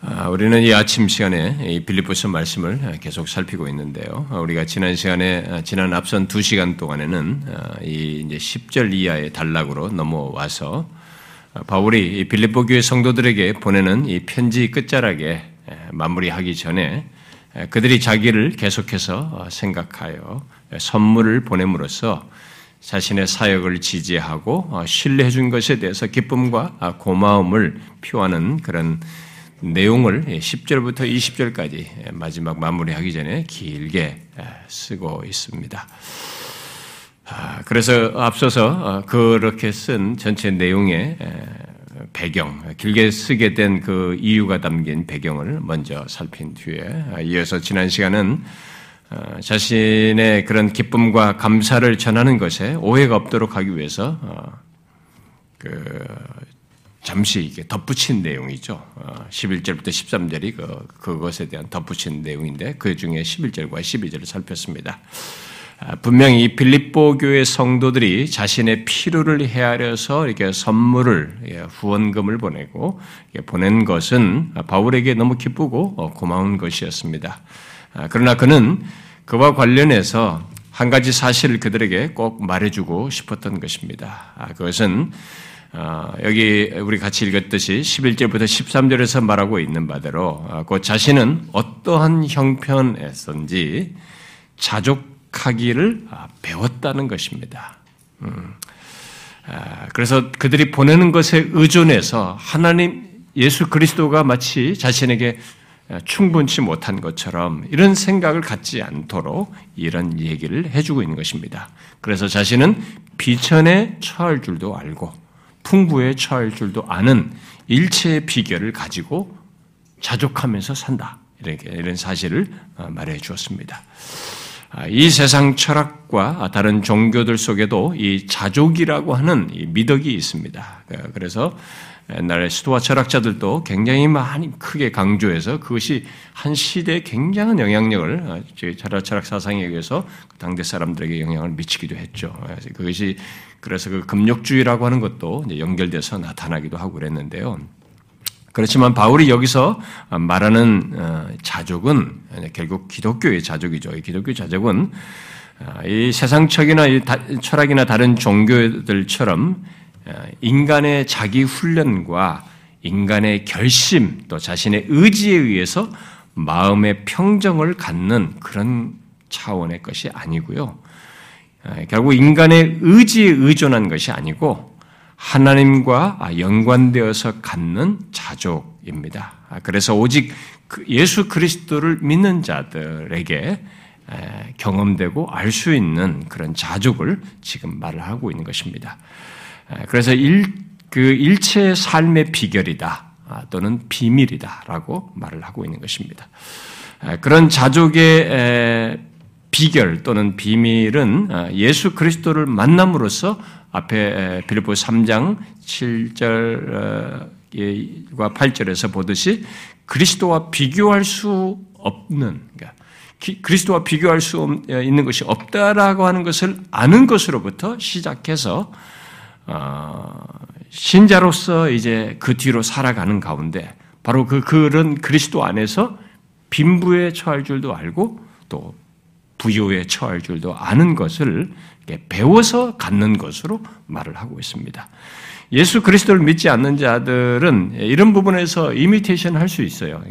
아, 우리는 이 아침 시간에 이 빌립보서 말씀을 계속 살피고 있는데요. 우리가 지난 시간에 아, 지난 앞선 두 시간 동안에는 아, 이 이제 10절 이하의 단락으로 넘어와서 바울이 빌립보 교회 성도들에게 보내는 이 편지 끝자락에 마무리하기 전에 그들이 자기를 계속해서 어, 생각하여 선물을 보냄으로써 자신의 사역을 지지하고 어, 신뢰해 준 것에 대해서 기쁨과 고마움을 표하는 그런 내용을 10절부터 20절까지 마지막 마무리하기 전에 길게 쓰고 있습니다. 아, 그래서 앞서서 어, 그렇게 쓴 전체 내용의 배경, 길게 쓰게 된 그 이유가 담긴 배경을 먼저 살핀 뒤에 아, 이어서 지난 시간은 어, 자신의 그런 기쁨과 감사를 전하는 것에 오해가 없도록 하기 위해서 어, 그 잠시 이게 덧붙인 내용이죠. 11절부터 어, 13절이 그, 그것에 대한 덧붙인 내용인데 그 중에 11절과 12절을 살폈습니다. 아, 분명히 이 빌립보 교회 성도들이 자신의 필요를 헤아려서 이렇게 선물을 예, 후원금을 보내고 보낸 것은 바울에게 너무 기쁘고 어, 고마운 것이었습니다. 아, 그러나 그는 그와 관련해서 한 가지 사실을 그들에게 꼭 말해주고 싶었던 것입니다. 아, 그것은 어, 여기 우리 같이 읽었듯이 11절부터 13절에서 말하고 있는 바대로 어, 그 자신은 어떠한 형편에선지 자족하기를 아, 배웠다는 것입니다. 음, 아, 그래서 그들이 보내는 것에 의존해서 하나님 예수 그리스도가 마치 자신에게 충분치 못한 것처럼 이런 생각을 갖지 않도록 이런 얘기를 해주고 있는 것입니다. 그래서 자신은 비천에 처할 줄도 알고 풍부에 처할 줄도 아는 일체의 비결을 가지고 자족하면서 산다. 이렇게 이런 사실을 어, 말해 주었습니다. 아, 이 세상 철학과 다른 종교들 속에도 이 자족이라고 하는 미덕이 있습니다. 어, 그래서 옛날에 수도와 철학자들도 굉장히 많이 크게 강조해서 그것이 한 시대에 굉장한 영향력을 어, 철학 사상에 의해서 그 당대 사람들에게 영향을 미치기도 했죠. 그것이 그래서 그 금욕주의라고 하는 것도 연결돼서 나타나기도 하고 그랬는데요. 그렇지만 바울이 여기서 말하는 어, 자족은 결국 기독교의 자족이죠. 이 기독교 자족은 어, 이 세상적이나 철학이나 다른 종교들처럼 어, 인간의 자기 훈련과 인간의 결심 또 자신의 의지에 의해서 마음의 평정을 갖는 그런 차원의 것이 아니고요. 결국 인간의 의지에 의존한 것이 아니고 하나님과 연관되어서 갖는 자족입니다. 그래서 오직 그 예수 그리스도를 믿는 자들에게 경험되고 알 수 있는 그런 자족을 지금 말을 하고 있는 것입니다. 그래서 일, 그 일체의 삶의 비결이다 아, 또는 비밀이다라고 말을 하고 있는 것입니다. 그런 자족의 비결 또는 비밀은 어, 예수 그리스도를 만남으로써 앞에 빌립보 3장 7절과 8절에서 보듯이 그리스도와 비교할 수 없는 그러니까 그리스도와 비교할 수 어, 있는 것이 없다라고 하는 것을 아는 것으로부터 시작해서 어, 신자로서 이제 그 뒤로 살아가는 가운데 바로 그 그런 그리스도 안에서 빈부에 처할 줄도 알고 또 부여에 처할 줄도 아는 것을 배워서 갖는 것으로 말을 하고 있습니다. 예수 그리스도를 믿지 않는 자들은 이런 부분에서 이미테이션 할 수 있어요.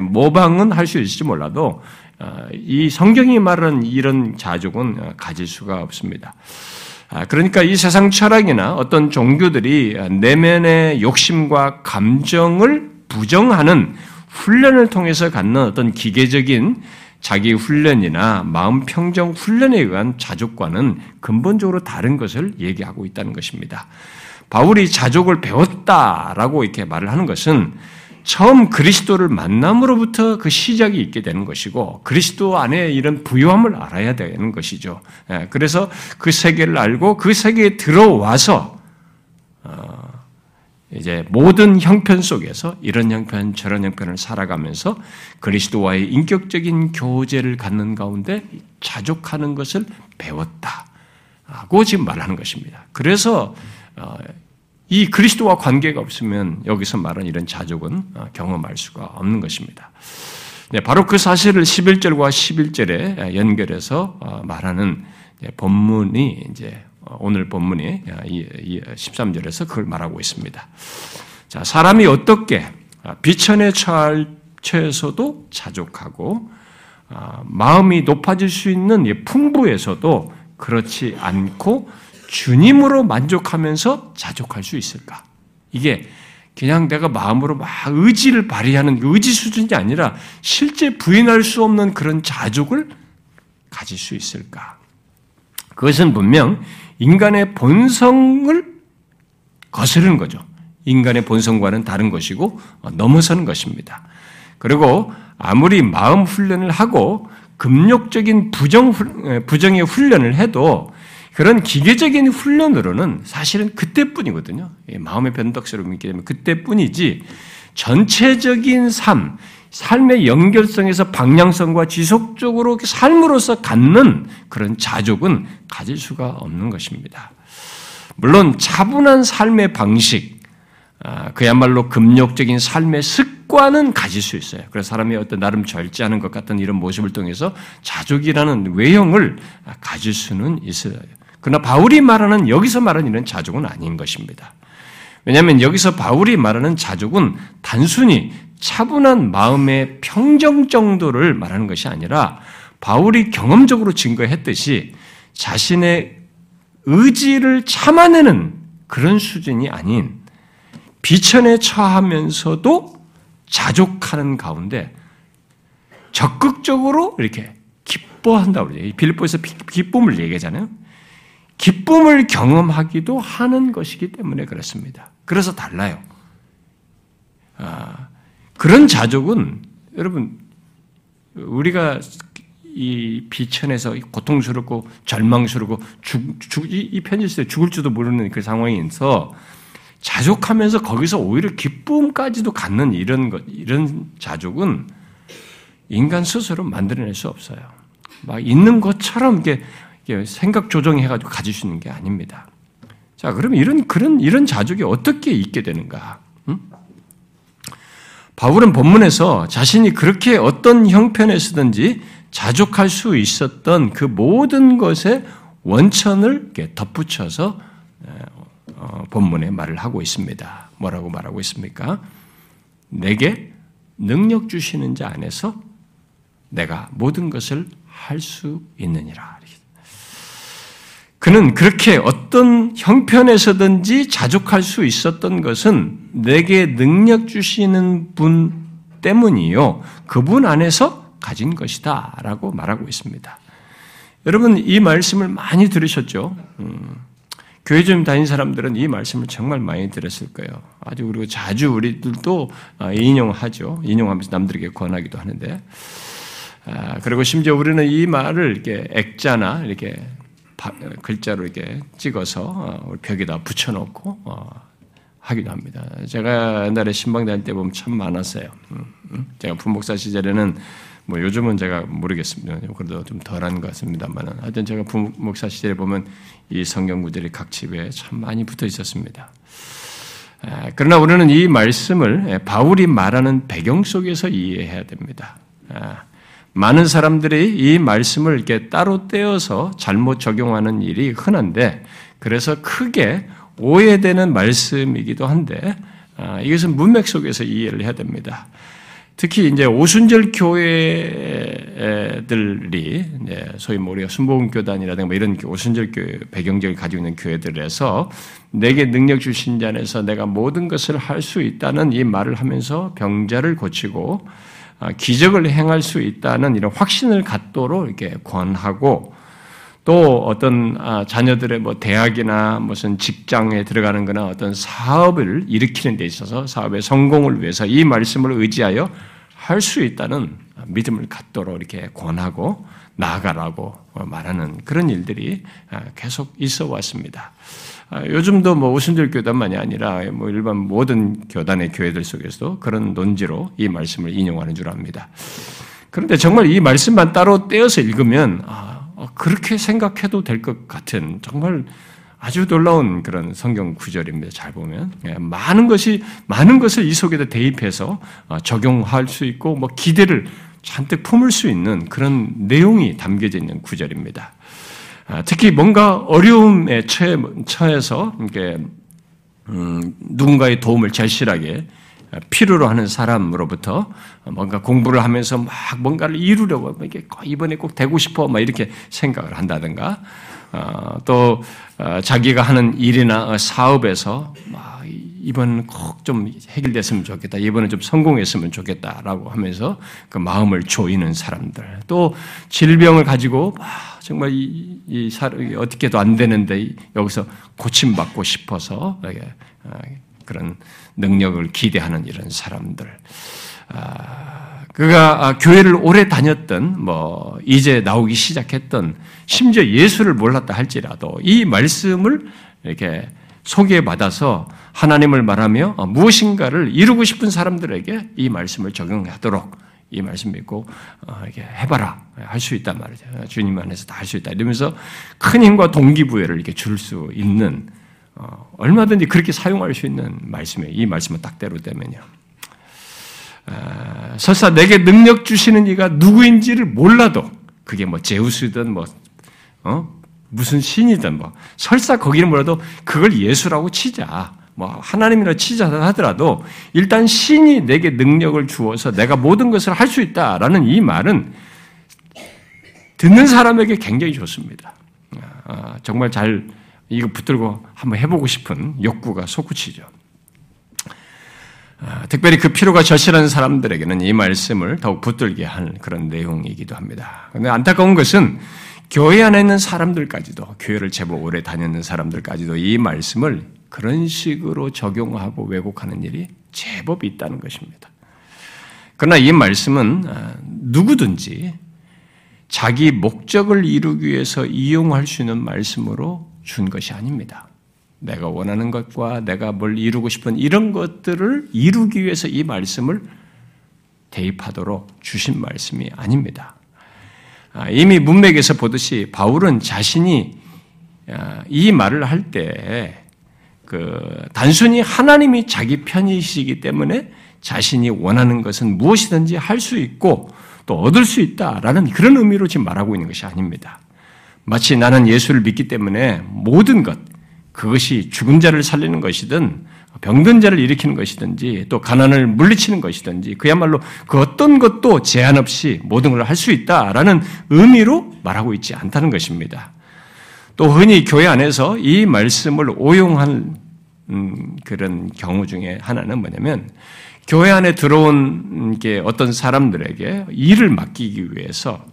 모방은 할 수 있을지 몰라도 어, 이 성경이 말하는 이런 자족은 가질 수가 없습니다. 아, 그러니까 이 세상 철학이나 어떤 종교들이 내면의 욕심과 감정을 부정하는 훈련을 통해서 갖는 어떤 기계적인 자기 훈련이나 마음 평정 훈련에 의한 자족과는 근본적으로 다른 것을 얘기하고 있다는 것입니다. 바울이 자족을 배웠다라고 이렇게 말을 하는 것은 처음 그리스도를 만남으로부터 그 시작이 있게 되는 것이고 그리스도 안에 이런 부요함을 알아야 되는 것이죠. 예, 그래서 그 세계를 알고 그 세계에 들어와서 어, 이제 모든 형편 속에서 이런 형편 저런 형편을 살아가면서 그리스도와의 인격적인 교제를 갖는 가운데 자족하는 것을 배웠다고 지금 말하는 것입니다. 그래서 어, 이 그리스도와 관계가 없으면 여기서 말한 이런 자족은 어, 경험할 수가 없는 것입니다. 네, 바로 그 사실을 11절과 11절에 연결해서 어, 말하는 본문이 이제 오늘 본문이 13절에서 그걸 말하고 있습니다. 자, 사람이 어떻게 비천에 처할 처에서도 자족하고 마음이 높아질 수 있는 풍부에서도 그렇지 않고 주님으로 만족하면서 자족할 수 있을까? 이게 그냥 내가 마음으로 막 의지를 발휘하는 의지 수준이 아니라 실제 부인할 수 없는 그런 자족을 가질 수 있을까? 그것은 분명 인간의 본성을 거스르는 거죠. 인간의 본성과는 다른 것이고 넘어서는 것입니다. 그리고 아무리 마음 훈련을 하고 금욕적인 부정, 부정의 훈련을 해도 그런 기계적인 훈련으로는 사실은 그때뿐이거든요. 마음의 변덕스러움이 있기 때문에 그때뿐이지 전체적인 삶, 삶의 연결성에서 방향성과 지속적으로 삶으로서 갖는 그런 자족은 가질 수가 없는 것입니다. 물론 차분한 삶의 방식, 아, 그야말로 금욕적인 삶의 습관은 가질 수 있어요. 그래서 사람이 어떤 나름 절제하는 것 같은 이런 모습을 통해서 자족이라는 외형을 가질 수는 있어요. 그러나 바울이 말하는 여기서 말하는 이런 자족은 아닌 것입니다. 왜냐하면 여기서 바울이 말하는 자족은 단순히 차분한 마음의 평정 정도를 말하는 것이 아니라 바울이 경험적으로 증거했듯이 자신의 의지를 참아내는 그런 수준이 아닌 비천에 처하면서도 자족하는 가운데 적극적으로 이렇게 기뻐한다고 그러죠. 빌립보에서 기쁨을 얘기하잖아요. 기쁨을 경험하기도 하는 것이기 때문에 그렇습니다. 그래서 달라요. 아, 그런 자족은 여러분 우리가 이 비천에서 고통스럽고 절망스럽고 죽, 죽, 이 편지 쓸 죽을 줄도 모르는 그 상황에서 자족하면서 거기서 오히려 기쁨까지도 갖는 이런 것, 이런 자족은 인간 스스로 만들어낼 수 없어요. 막 있는 것처럼 이게 생각 조정해가지고 가질 수 있는 게 아닙니다. 자, 그러면 이런, 그런, 이런 자족이 어떻게 있게 되는가? 응? 바울은 본문에서 자신이 그렇게 어떤 형편에서든지 자족할 수 있었던 그 모든 것의 원천을 덧붙여서 어, 본문에 말을 하고 있습니다. 뭐라고 말하고 있습니까? 내게 능력 주시는 자 안에서 내가 모든 것을 할 수 있느니라. 그는 그렇게 어떤 형편에서든지 자족할 수 있었던 것은 내게 능력 주시는 분 때문이요. 그분 안에서 가진 것이다. 라고 말하고 있습니다. 여러분, 이 말씀을 많이 들으셨죠? 음, 교회 좀 다닌 사람들은 이 말씀을 정말 많이 들었을 거예요. 아주 그리고 자주 우리들도 아, 인용하죠. 인용하면서 남들에게 권하기도 하는데. 아, 그리고 심지어 우리는 이 말을 이렇게 액자나 이렇게 글자로 이렇게 찍어서 어, 벽에다 붙여놓고 어, 하기도 합니다. 제가 옛날에 신방 다닐 때 보면 참 많았어요. 음, 음. 제가 부목사 시절에는 뭐 요즘은 제가 모르겠습니다. 그래도 좀 덜한 것 같습니다만 하여튼 제가 부목사 시절에 보면 이 성경 구절이 각 집에 참 많이 붙어 있었습니다. 그러나 우리는 이 말씀을 바울이 말하는 배경 속에서 이해해야 됩니다. 많은 사람들이 이 말씀을 이렇게 따로 떼어서 잘못 적용하는 일이 흔한데 그래서 크게 오해되는 말씀이기도 한데 아, 이것은 문맥 속에서 이해를 해야 됩니다. 특히 이제 오순절 교회들이 소위 뭐 우리가 순복음 교단이라든가 뭐 이런 오순절 교회 배경적을 가지고 있는 교회들에서 내게 능력 주신 자에서 내가 모든 것을 할 수 있다는 이 말을 하면서 병자를 고치고 아, 기적을 행할 수 있다는 이런 확신을 갖도록 이렇게 권하고 또 어떤 아, 자녀들의 뭐 대학이나 무슨 직장에 들어가는 거나 어떤 사업을 일으키는 데 있어서 사업의 성공을 위해서 이 말씀을 의지하여 할 수 있다는 믿음을 갖도록 이렇게 권하고 나아가라고 말하는 그런 일들이 아, 계속 있어 왔습니다. 아, 요즘도 뭐 오순절 교단만이 아니라 뭐 일반 모든 교단의 교회들 속에서도 그런 논지로 이 말씀을 인용하는 줄 압니다. 그런데 정말 이 말씀만 따로 떼어서 읽으면 아, 어, 그렇게 생각해도 될 것 같은 정말 아주 놀라운 그런 성경 구절입니다. 잘 보면 예, 많은 것이 많은 것을 이 속에다 대입해서 어, 적용할 수 있고 뭐 기대를 잔뜩 품을 수 있는 그런 내용이 담겨져 있는 구절입니다. 아, 특히 뭔가 어려움에 처해서 이렇게 음, 누군가의 도움을 절실하게 필요로 하는 사람으로부터 뭔가 공부를 하면서 막 뭔가를 이루려고 이게 이번에 꼭 되고 싶어 막 이렇게 생각을 한다든가 어, 또 어, 자기가 하는 일이나 사업에서 이번은 꼭좀 해결됐으면 좋겠다. 이번은 좀 성공했으면 좋겠다라고 하면서 그 마음을 조이는 사람들. 또 질병을 가지고 정말 이, 이 사람이 어떻게도 안 되는데 여기서 고침받고 싶어서 어, 그런 능력을 기대하는 이런 사람들. 아, 그가 아, 교회를 오래 다녔던 뭐 이제 나오기 시작했던 심지어 예수를 몰랐다 할지라도 이 말씀을 이렇게 소개받아서 하나님을 말하며 어, 무엇인가를 이루고 싶은 사람들에게 이 말씀을 적용하도록 이 말씀 믿고 어, 해봐라 할 수 있단 말이죠. 주님 안에서 다 할 수 있다. 이러면서 큰 힘과 동기부여를 이렇게 줄 수 있는 어, 얼마든지 그렇게 사용할 수 있는 말씀이에요. 이 말씀은 딱대로 되면요. 아, 설사 내게 능력 주시는 이가 누구인지를 몰라도 그게 뭐 제우스든 뭐 어? 무슨 신이든 뭐 설사 거기는 몰라도 그걸 예수라고 치자. 뭐 하나님이라 치자 하더라도 일단 신이 내게 능력을 주어서 내가 모든 것을 할 수 있다라는 이 말은 듣는 사람에게 굉장히 좋습니다. 아, 정말 잘 이거 붙들고 한번 해보고 싶은 욕구가 솟구치죠. 아, 특별히 그 필요가 절실한 사람들에게는 이 말씀을 더욱 붙들게 하는 그런 내용이기도 합니다. 그런데 안타까운 것은 교회 안에 있는 사람들까지도 교회를 제법 오래 다녔는 사람들까지도 이 말씀을 그런 식으로 적용하고 왜곡하는 일이 제법 있다는 것입니다. 그러나 이 말씀은 아, 누구든지 자기 목적을 이루기 위해서 이용할 수 있는 말씀으로 준 것이 아닙니다. 내가 원하는 것과 내가 뭘 이루고 싶은 이런 것들을 이루기 위해서 이 말씀을 대입하도록 주신 말씀이 아닙니다. 아, 이미 문맥에서 보듯이 바울은 자신이 아, 이 말을 할 때 그 단순히 하나님이 자기 편이시기 때문에 자신이 원하는 것은 무엇이든지 할 수 있고 또 얻을 수 있다라는 그런 의미로 지금 말하고 있는 것이 아닙니다. 마치 나는 예수를 믿기 때문에 모든 것, 그것이 죽은 자를 살리는 것이든 병든 자를 일으키는 것이든지 또 가난을 물리치는 것이든지 그야말로 그 어떤 것도 제한 없이 모든 걸 할 수 있다라는 의미로 말하고 있지 않다는 것입니다. 또 흔히 교회 안에서 이 말씀을 오용한 음, 그런 경우 중에 하나는 뭐냐면 교회 안에 들어온 게 어떤 사람들에게 일을 맡기기 위해서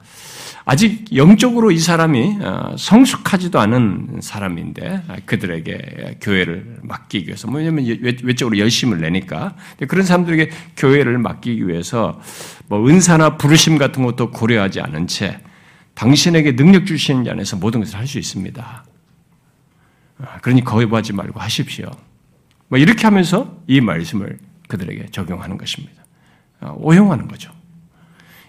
아직 영적으로 이 사람이 어, 성숙하지도 않은 사람인데 그들에게 교회를 맡기기 위해서 뭐냐면 외적으로 열심을 내니까 그런 사람들에게 교회를 맡기기 위해서 뭐 은사나 부르심 같은 것도 고려하지 않은 채 당신에게 능력 주시는 안에서 모든 것을 할 수 있습니다. 아, 그러니 거부하지 말고 하십시오. 뭐 이렇게 하면서 이 말씀을 그들에게 적용하는 것입니다. 아, 오용하는 거죠.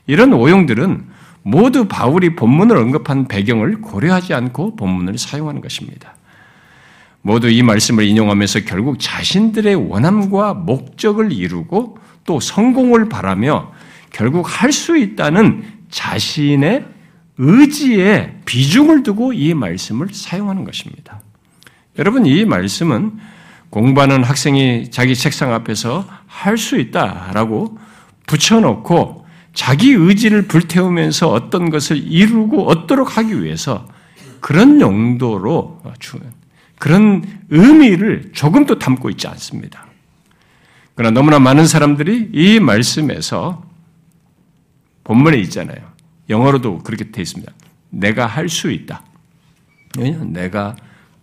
이런 오용들은 모두 바울이 본문을 언급한 배경을 고려하지 않고 본문을 사용하는 것입니다. 모두 이 말씀을 인용하면서 결국 자신들의 원함과 목적을 이루고 또 성공을 바라며 결국 할 수 있다는 자신의 의지에 비중을 두고 이 말씀을 사용하는 것입니다. 여러분, 이 말씀은 공부하는 학생이 자기 책상 앞에서 할 수 있다라고 붙여놓고 자기 의지를 불태우면서 어떤 것을 이루고 얻도록 하기 위해서 그런 용도로 그런 의미를 조금도 담고 있지 않습니다. 그러나 너무나 많은 사람들이 이 말씀에서 본문에 있잖아요. 영어로도 그렇게 되어 있습니다. 내가 할 수 있다. 내가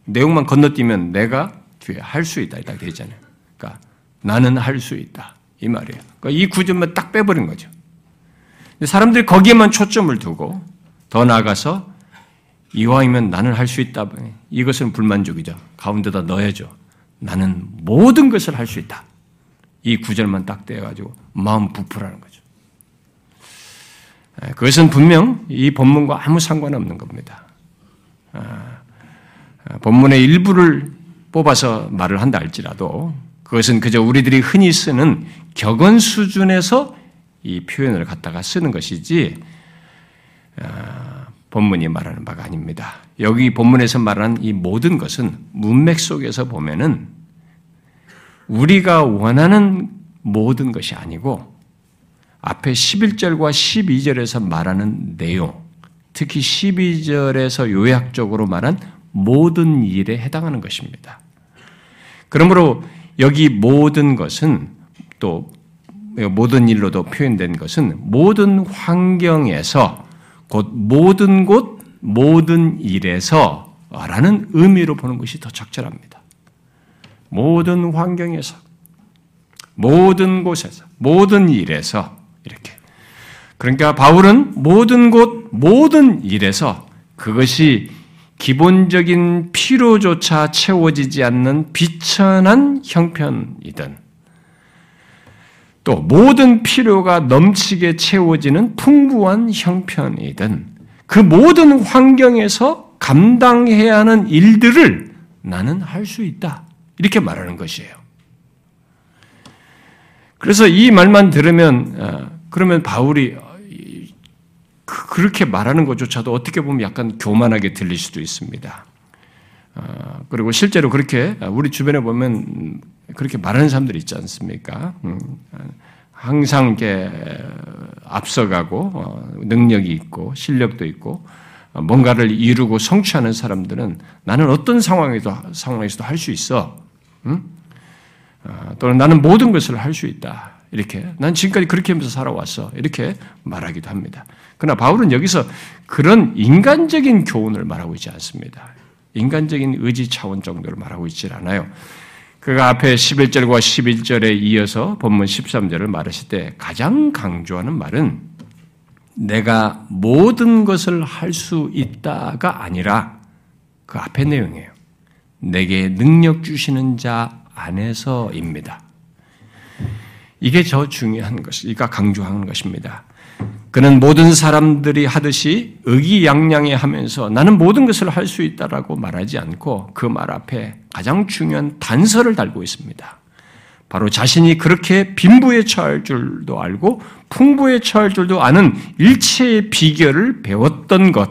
내용만 건너뛰면 내가 뒤에 할 수 있다 이렇게 되어 있잖아요. 그러니까 나는 할 수 있다 이 말이에요. 그러니까 이 구절만 딱 빼버린 거죠. 사람들이 거기에만 초점을 두고 더 나아가서 이왕이면 나는 할 수 있다. 이것은 불만족이죠. 가운데다 넣어야죠. 나는 모든 것을 할 수 있다. 이 구절만 딱 떼가지고 마음 부풀하는 거죠. 그것은 분명 이 본문과 아무 상관없는 겁니다. 아, 본문의 일부를 뽑아서 말을 한다 할지라도 그것은 그저 우리들이 흔히 쓰는 격언 수준에서 이 표현을 갖다가 쓰는 것이지 아, 본문이 말하는 바가 아닙니다. 여기 본문에서 말하는 이 모든 것은 문맥 속에서 보면은 우리가 원하는 모든 것이 아니고 앞에 11절과 12절에서 말하는 내용, 특히 12절에서 요약적으로 말한 모든 일에 해당하는 것입니다. 그러므로 여기 모든 것은 또 모든 일로도 표현된 것은 모든 환경에서 곧 모든 곳 모든 일에서 라는 의미로 보는 것이 더 적절합니다. 모든 환경에서 모든 곳에서 모든 일에서 이렇게 그러니까 바울은 모든 곳 모든 일에서 그것이 기본적인 필요조차 채워지지 않는 비천한 형편이든 또 모든 필요가 넘치게 채워지는 풍부한 형편이든 그 모든 환경에서 감당해야 하는 일들을 나는 할 수 있다. 이렇게 말하는 것이에요. 그래서 이 말만 들으면 어, 그러면 바울이 그, 그렇게 말하는 것조차도 어떻게 보면 약간 교만하게 들릴 수도 있습니다. 어, 그리고 실제로 그렇게 우리 주변에 보면 그렇게 말하는 사람들이 있지 않습니까? 음, 항상 이렇게 앞서가고 어, 능력이 있고 실력도 있고 어, 뭔가를 이루고 성취하는 사람들은 나는 어떤 상황에도 상황에서도 할 수 있어. 또는 나는 모든 것을 할 수 있다. 이렇게 난 지금까지 그렇게 하면서 살아왔어. 이렇게 말하기도 합니다. 그러나 바울은 여기서 그런 인간적인 교훈을 말하고 있지 않습니다. 인간적인 의지 차원 정도를 말하고 있지 않아요. 그가 앞에 11절과 11절에 이어서 본문 13절을 말하실 때 가장 강조하는 말은 내가 모든 것을 할 수 있다가 아니라 그 앞에 내용이에요. 내게 능력 주시는 자 안에서입니다. 이게 저 중요한 것이니까 강조하는 것입니다. 그는 모든 사람들이 하듯이 의기양양해 하면서 나는 모든 것을 할 수 있다라고 말하지 않고 그 말 앞에 가장 중요한 단서를 달고 있습니다. 바로 자신이 그렇게 빈부에 처할 줄도 알고 풍부에 처할 줄도 아는 일체의 비결을 배웠던 것.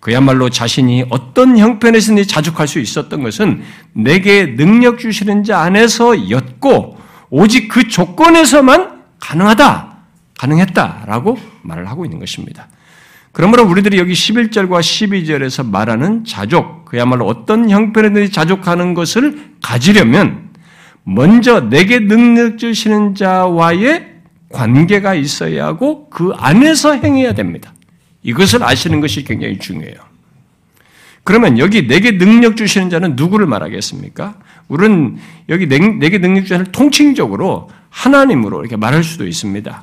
그야말로 자신이 어떤 형편에서든지 자족할 수 있었던 것은 내게 능력 주시는 자 안에서였고 오직 그 조건에서만 가능하다. 가능했다라고 말을 하고 있는 것입니다. 그러므로 우리들이 여기 11절과 12절에서 말하는 자족, 그야말로 어떤 형편이든지 자족하는 것을 가지려면 먼저 내게 능력 주시는 자와의 관계가 있어야 하고 그 안에서 행해야 됩니다. 이것을 아시는 것이 굉장히 중요해요. 그러면 여기 내게 능력 주시는 자는 누구를 말하겠습니까? 우리는 여기 내게 능력 주시는 통칭적으로 하나님으로 이렇게 말할 수도 있습니다.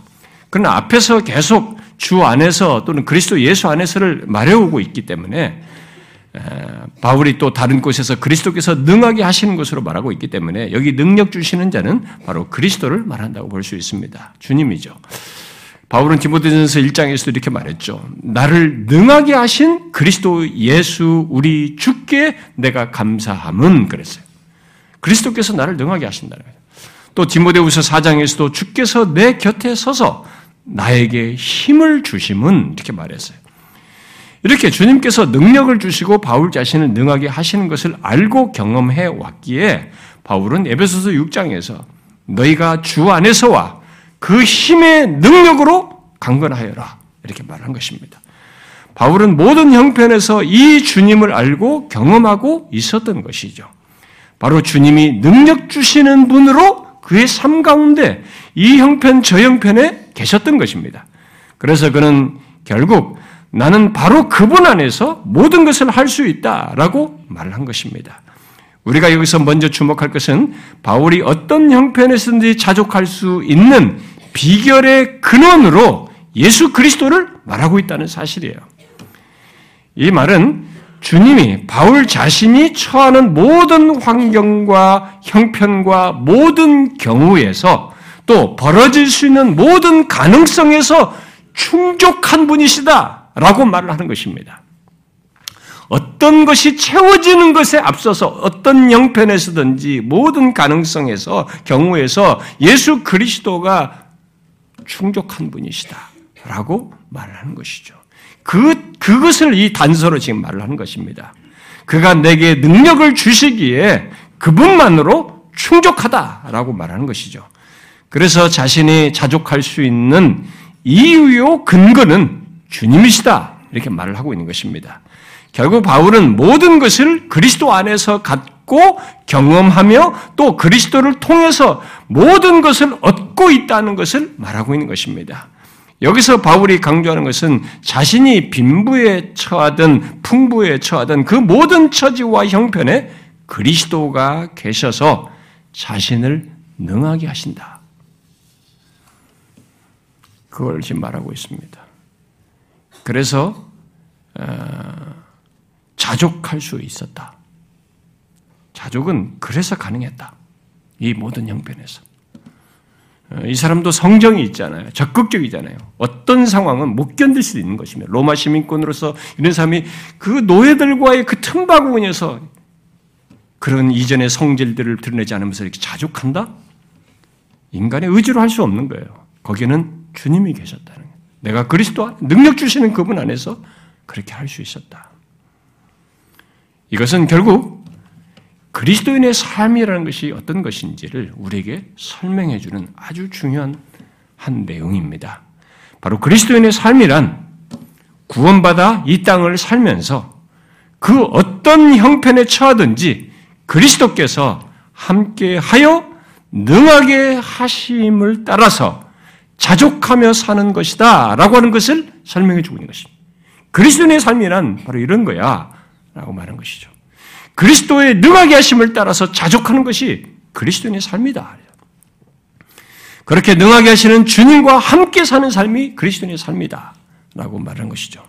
그러나 앞에서 계속 주 안에서 또는 그리스도 예수 안에서를 말해오고 있기 때문에 바울이 또 다른 곳에서 그리스도께서 능하게 하시는 것으로 말하고 있기 때문에 여기 능력 주시는 자는 바로 그리스도를 말한다고 볼 수 있습니다. 주님이죠. 바울은 디모데전서 1장에서도 이렇게 말했죠. 나를 능하게 하신 그리스도 예수 우리 주께 내가 감사함은 그랬어요. 그리스도께서 나를 능하게 하신다는 거예요. 또 디모데후서 4장에서도 주께서 내 곁에 서서 나에게 힘을 주심은 이렇게 말했어요. 이렇게 주님께서 능력을 주시고 바울 자신을 능하게 하시는 것을 알고 경험해 왔기에 바울은 에베소서 6장에서 너희가 주 안에서와 그 힘의 능력으로 강건하여라 이렇게 말한 것입니다. 바울은 모든 형편에서 이 주님을 알고 경험하고 있었던 것이죠. 바로 주님이 능력 주시는 분으로 그의 삶 가운데 이 형편 저 형편에 계셨던 것입니다. 그래서 그는 결국 나는 바로 그분 안에서 모든 것을 할 수 있다라고 말을 한 것입니다. 우리가 여기서 먼저 주목할 것은 바울이 어떤 형편에서든지 자족할 수 있는 비결의 근원으로 예수 그리스도를 말하고 있다는 사실이에요. 이 말은 주님이 바울 자신이 처하는 모든 환경과 형편과 모든 경우에서 또 벌어질 수 있는 모든 가능성에서 충족한 분이시다. 라고 말을 하는 것입니다. 어떤 것이 채워지는 것에 앞서서 어떤 형편에서든지 모든 가능성에서 경우에서 예수 그리스도가 충족한 분이시다. 라고 말을 하는 것이죠. 그, 그것을 이 단서로 지금 말을 하는 것입니다. 그가 내게 능력을 주시기에 그분만으로 충족하다라고 말하는 것이죠. 그래서 자신이 자족할 수 있는 이유요 근거는 주님이시다. 이렇게 말을 하고 있는 것입니다. 결국 바울은 모든 것을 그리스도 안에서 갖고 경험하며 또 그리스도를 통해서 모든 것을 얻고 있다는 것을 말하고 있는 것입니다. 여기서 바울이 강조하는 것은 자신이 빈부에 처하든 풍부에 처하든 그 모든 처지와 형편에 그리스도가 계셔서 자신을 능하게 하신다. 그걸 지금 말하고 있습니다. 그래서 어, 자족할 수 있었다. 자족은 그래서 가능했다. 이 모든 형편에서. 어, 이 사람도 성정이 있잖아요. 적극적이잖아요. 어떤 상황은 못 견딜 수 있는 것입니다. 로마 시민권으로서 이런 사람이 그 노예들과의 그 틈바구니에서 그런 이전의 성질들을 드러내지 않으면서 이렇게 자족한다? 인간의 의지로 할 수 없는 거예요. 거기는 주님이 계셨다는 거예요. 내가 그리스도 능력 주시는 그분 안에서 그렇게 할 수 있었다. 이것은 결국 그리스도인의 삶이라는 것이 어떤 것인지를 우리에게 설명해 주는 아주 중요한 한 내용입니다. 바로 그리스도인의 삶이란 구원받아 이 땅을 살면서 그 어떤 형편에 처하든지 그리스도께서 함께 하여 능하게 하심을 따라서 자족하며 사는 것이다. 라고 하는 것을 설명해 주고 있는 것입니다. 그리스도인의 삶이란 바로 이런 거야. 라고 말하는 것이죠. 그리스도의 능하게 하심을 따라서 자족하는 것이 그리스도인의 삶이다. 그렇게 능하게 하시는 주님과 함께 사는 삶이 그리스도인의 삶이다. 라고 말하는 것이죠.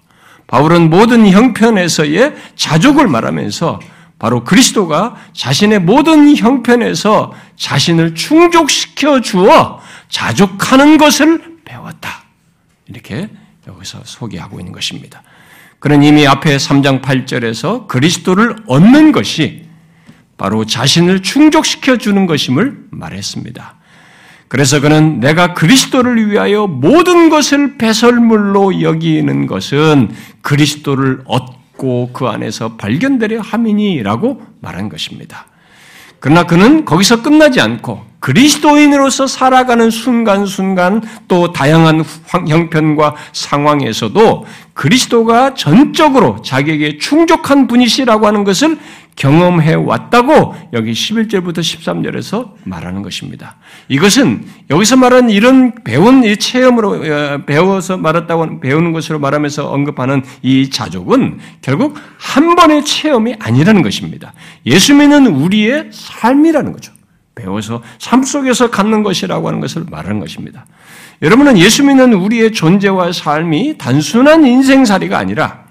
바울은 모든 형편에서의 자족을 말하면서 바로 그리스도가 자신의 모든 형편에서 자신을 충족시켜 주어 자족하는 것을 배웠다. 이렇게 여기서 소개하고 있는 것입니다. 그는 이미 앞에 3장 8절에서 그리스도를 얻는 것이 바로 자신을 충족시켜 주는 것임을 말했습니다. 그래서 그는 내가 그리스도를 위하여 모든 것을 배설물로 여기는 것은 그리스도를 얻고 그 안에서 발견되려 함이니라고 말한 것입니다. 그러나 그는 거기서 끝나지 않고 그리스도인으로서 살아가는 순간순간 또 다양한 형편과 상황에서도 그리스도가 전적으로 자기에게 충족한 분이시라고 하는 것을 경험해 왔다고 여기 11절부터 13절에서 말하는 것입니다. 이것은 여기서 말하는 이런 배운 이 체험으로 어, 배워서 말했다고 배우는 것으로 말하면서 언급하는 이 자족은 결국 한 번의 체험이 아니라는 것입니다. 예수 믿는 우리의 삶이라는 거죠. 배워서 삶 속에서 갖는 것이라고 하는 것을 말하는 것입니다. 여러분은 예수 믿는 우리의 존재와 삶이 단순한 인생살이가 아니라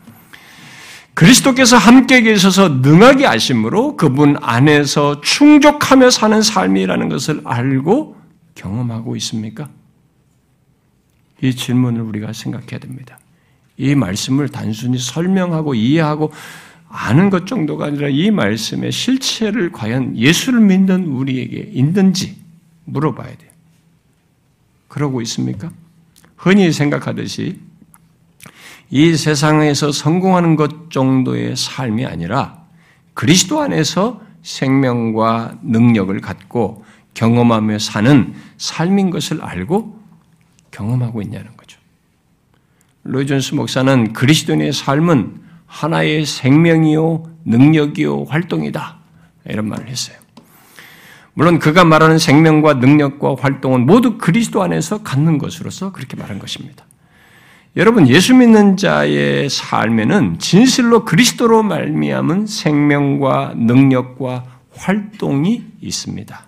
그리스도께서 함께 계셔서 능하게 아심으로 그분 안에서 충족하며 사는 삶이라는 것을 알고 경험하고 있습니까? 이 질문을 우리가 생각해야 됩니다. 이 말씀을 단순히 설명하고 이해하고 아는 것 정도가 아니라 이 말씀의 실체를 과연 예수를 믿는 우리에게 있는지 물어봐야 돼요. 그러고 있습니까? 흔히 생각하듯이 이 세상에서 성공하는 것 정도의 삶이 아니라 그리스도 안에서 생명과 능력을 갖고 경험하며 사는 삶인 것을 알고 경험하고 있냐는 거죠. 로이존스 목사는 그리스도인의 삶은 하나의 생명이요, 능력이요, 활동이다. 이런 말을 했어요. 물론 그가 말하는 생명과 능력과 활동은 모두 그리스도 안에서 갖는 것으로서 그렇게 말한 것입니다. 여러분 예수 믿는 자의 삶에는 진실로 그리스도로 말미암은 생명과 능력과 활동이 있습니다.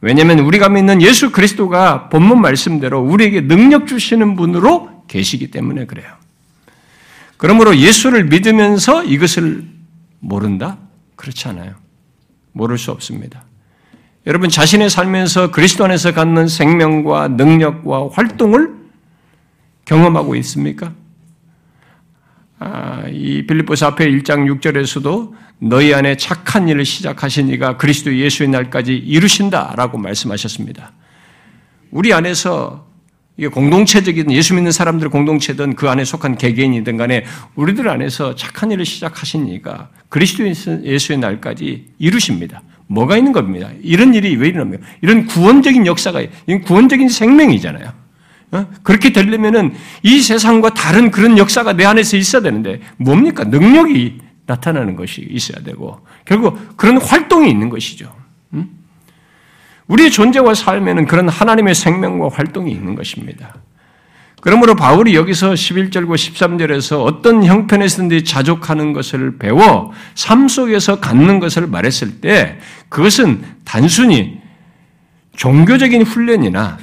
왜냐하면 우리가 믿는 예수 그리스도가 본문 말씀대로 우리에게 능력 주시는 분으로 계시기 때문에 그래요. 그러므로 예수를 믿으면서 이것을 모른다? 그렇지 않아요. 모를 수 없습니다. 여러분 자신의 삶에서 그리스도 안에서 갖는 생명과 능력과 활동을 경험하고 있습니까? 아, 이 빌립보서 앞에 1장 6절에서도 너희 안에 착한 일을 시작하신 이가 그리스도 예수의 날까지 이루신다라고 말씀하셨습니다. 우리 안에서 이게 공동체적인 예수 믿는 사람들 공동체든 그 안에 속한 개개인이든 간에 우리들 안에서 착한 일을 시작하신 이가 그리스도 예수의 날까지 이루십니다. 뭐가 있는 겁니다. 이런 일이 왜 일어납니까? 이런 구원적인 역사가, 이건 구원적인 생명이잖아요. 어? 그렇게 되려면은 이 세상과 다른 그런 역사가 내 안에서 있어야 되는데 뭡니까? 능력이 나타나는 것이 있어야 되고 결국 그런 활동이 있는 것이죠. 음? 우리의 존재와 삶에는 그런 하나님의 생명과 활동이 있는 것입니다. 그러므로 바울이 여기서 11절과 13절에서 어떤 형편에서든지 자족하는 것을 배워 삶 속에서 갖는 것을 말했을 때 그것은 단순히 종교적인 훈련이나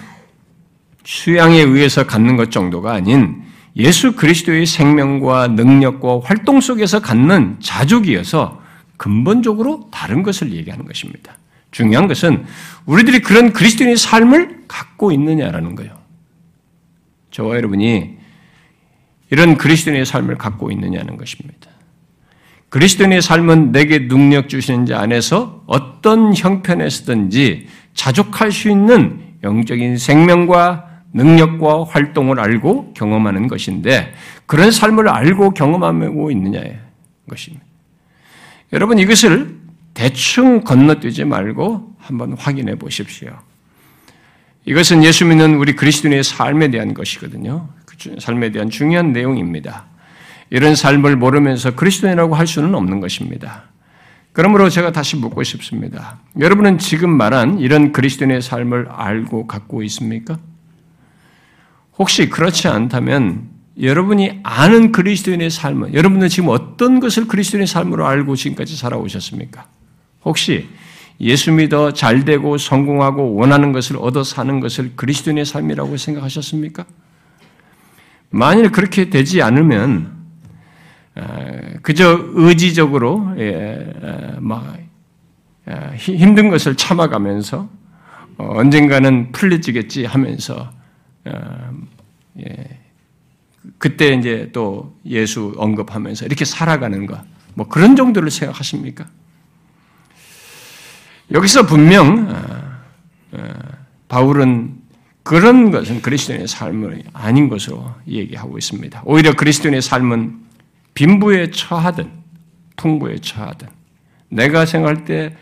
수양에 의해서 갖는 것 정도가 아닌 예수 그리스도의 생명과 능력과 활동 속에서 갖는 자족이어서 근본적으로 다른 것을 얘기하는 것입니다. 중요한 것은 우리들이 그런 그리스도인의 삶을 갖고 있느냐라는 거예요. 저와 여러분이 이런 그리스도인의 삶을 갖고 있느냐는 것입니다. 그리스도인의 삶은 내게 능력 주시는 자 안에서 어떤 형편에서든지 자족할 수 있는 영적인 생명과 능력과 활동을 알고 경험하는 것인데 그런 삶을 알고 경험하고 있느냐의 것입니다. 여러분 이것을 대충 건너뛰지 말고 한번 확인해 보십시오. 이것은 예수 믿는 우리 그리스도인의 삶에 대한 것이거든요. 그 삶에 대한 중요한 내용입니다. 이런 삶을 모르면서 그리스도인이라고 할 수는 없는 것입니다. 그러므로 제가 다시 묻고 싶습니다. 여러분은 지금 말한 이런 그리스도인의 삶을 알고 갖고 있습니까? 혹시 그렇지 않다면 여러분이 아는 그리스도인의 삶은 여러분은 지금 어떤 것을 그리스도인의 삶으로 알고 지금까지 살아오셨습니까? 혹시 예수 믿어 잘 되고 성공하고 원하는 것을 얻어 사는 것을 그리스도인의 삶이라고 생각하셨습니까? 만일 그렇게 되지 않으면 그저 의지적으로 예, 막 힘든 것을 참아가면서 어, 언젠가는 풀려지겠지 하면서 어, 예, 그때 이제 또 예수 언급하면서 이렇게 살아가는 것, 뭐 그런 정도를 생각하십니까? 여기서 분명 어, 어, 바울은 그런 것은 그리스도인의 삶은 아닌 것으로 얘기하고 있습니다. 오히려 그리스도인의 삶은 빈부에 처하든 풍부에 처하든 내가 생각할 때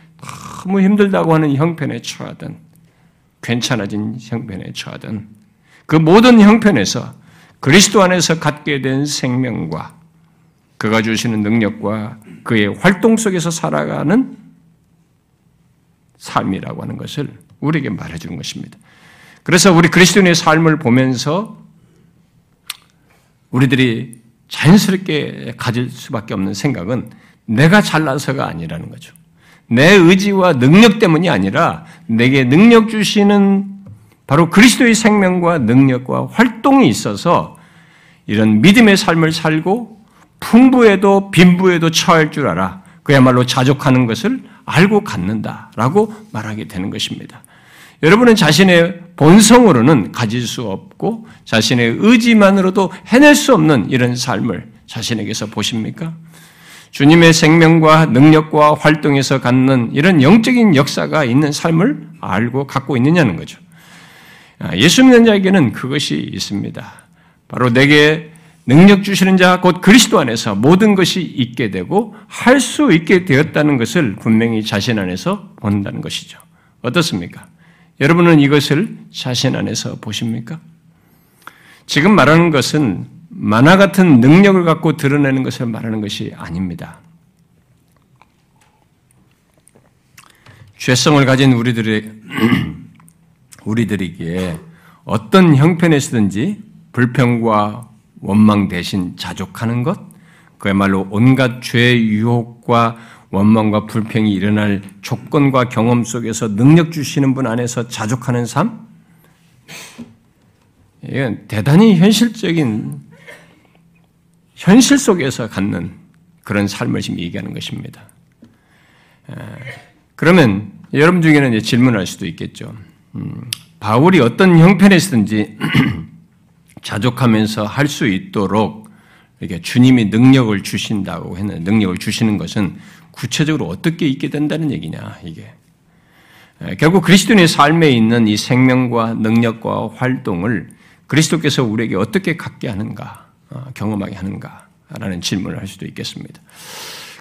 너무 힘들다고 하는 형편에 처하든 괜찮아진 형편에 처하든 그 모든 형편에서 그리스도 안에서 갖게 된 생명과 그가 주시는 능력과 그의 활동 속에서 살아가는 삶이라고 하는 것을 우리에게 말해주는 것입니다. 그래서 우리 그리스도인의 삶을 보면서 우리들이 자연스럽게 가질 수밖에 없는 생각은 내가 잘나서가 아니라는 거죠. 내 의지와 능력 때문이 아니라 내게 능력 주시는 바로 그리스도의 생명과 능력과 활동이 있어서 이런 믿음의 삶을 살고 풍부에도 빈부에도 처할 줄 알아. 그야말로 자족하는 것을 알고 갖는다라고 말하게 되는 것입니다. 여러분은 자신의 본성으로는 가질 수 없고 자신의 의지만으로도 해낼 수 없는 이런 삶을 자신에게서 보십니까? 주님의 생명과 능력과 활동에서 갖는 이런 영적인 역사가 있는 삶을 알고 갖고 있느냐는 거죠. 아, 예수 믿는 자에게는 그것이 있습니다. 바로 내게 능력 주시는 자, 곧 그리스도 안에서 모든 것이 있게 되고 할 수 있게 되었다는 것을 분명히 자신 안에서 본다는 것이죠. 어떻습니까? 여러분은 이것을 자신 안에서 보십니까? 지금 말하는 것은 만화 같은 능력을 갖고 드러내는 것을 말하는 것이 아닙니다. 죄성을 가진 우리들의 우리들에게 어떤 형편에서든지 불평과 원망 대신 자족하는 것, 그야말로 온갖 죄의 유혹과 원망과 불평이 일어날 조건과 경험 속에서 능력 주시는 분 안에서 자족하는 삶? 이건 대단히 현실적인, 현실 속에서 갖는 그런 삶을 지금 얘기하는 것입니다. 그러면 여러분 중에는 질문할 수도 있겠죠. 음, 바울이 어떤 형편에서든지 자족하면서 할 수 있도록 이렇게 주님이 능력을 주신다고 했는 능력을 주시는 것은 구체적으로 어떻게 있게 된다는 얘기냐 이게 결국 그리스도인의 삶에 있는 이 생명과 능력과 활동을 그리스도께서 우리에게 어떻게 갖게 하는가 어, 경험하게 하는가라는 질문을 할 수도 있겠습니다.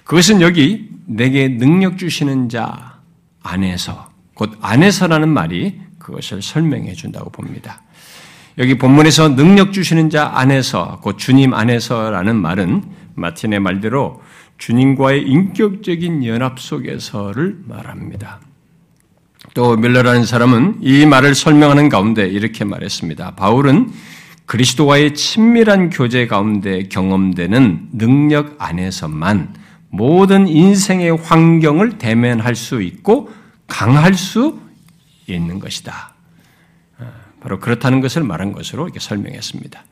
그것은 여기 내게 능력 주시는 자 안에서 곧 안에서라는 말이 그것을 설명해 준다고 봅니다. 여기 본문에서 능력 주시는 자 안에서, 곧 주님 안에서라는 말은 마틴의 말대로 주님과의 인격적인 연합 속에서를 말합니다. 또 밀러라는 사람은 이 말을 설명하는 가운데 이렇게 말했습니다. 바울은 그리스도와의 친밀한 교제 가운데 경험되는 능력 안에서만 모든 인생의 환경을 대면할 수 있고 강할 수 있는 것이다. 바로 그렇다는 것을 말한 것으로 이렇게 설명했습니다.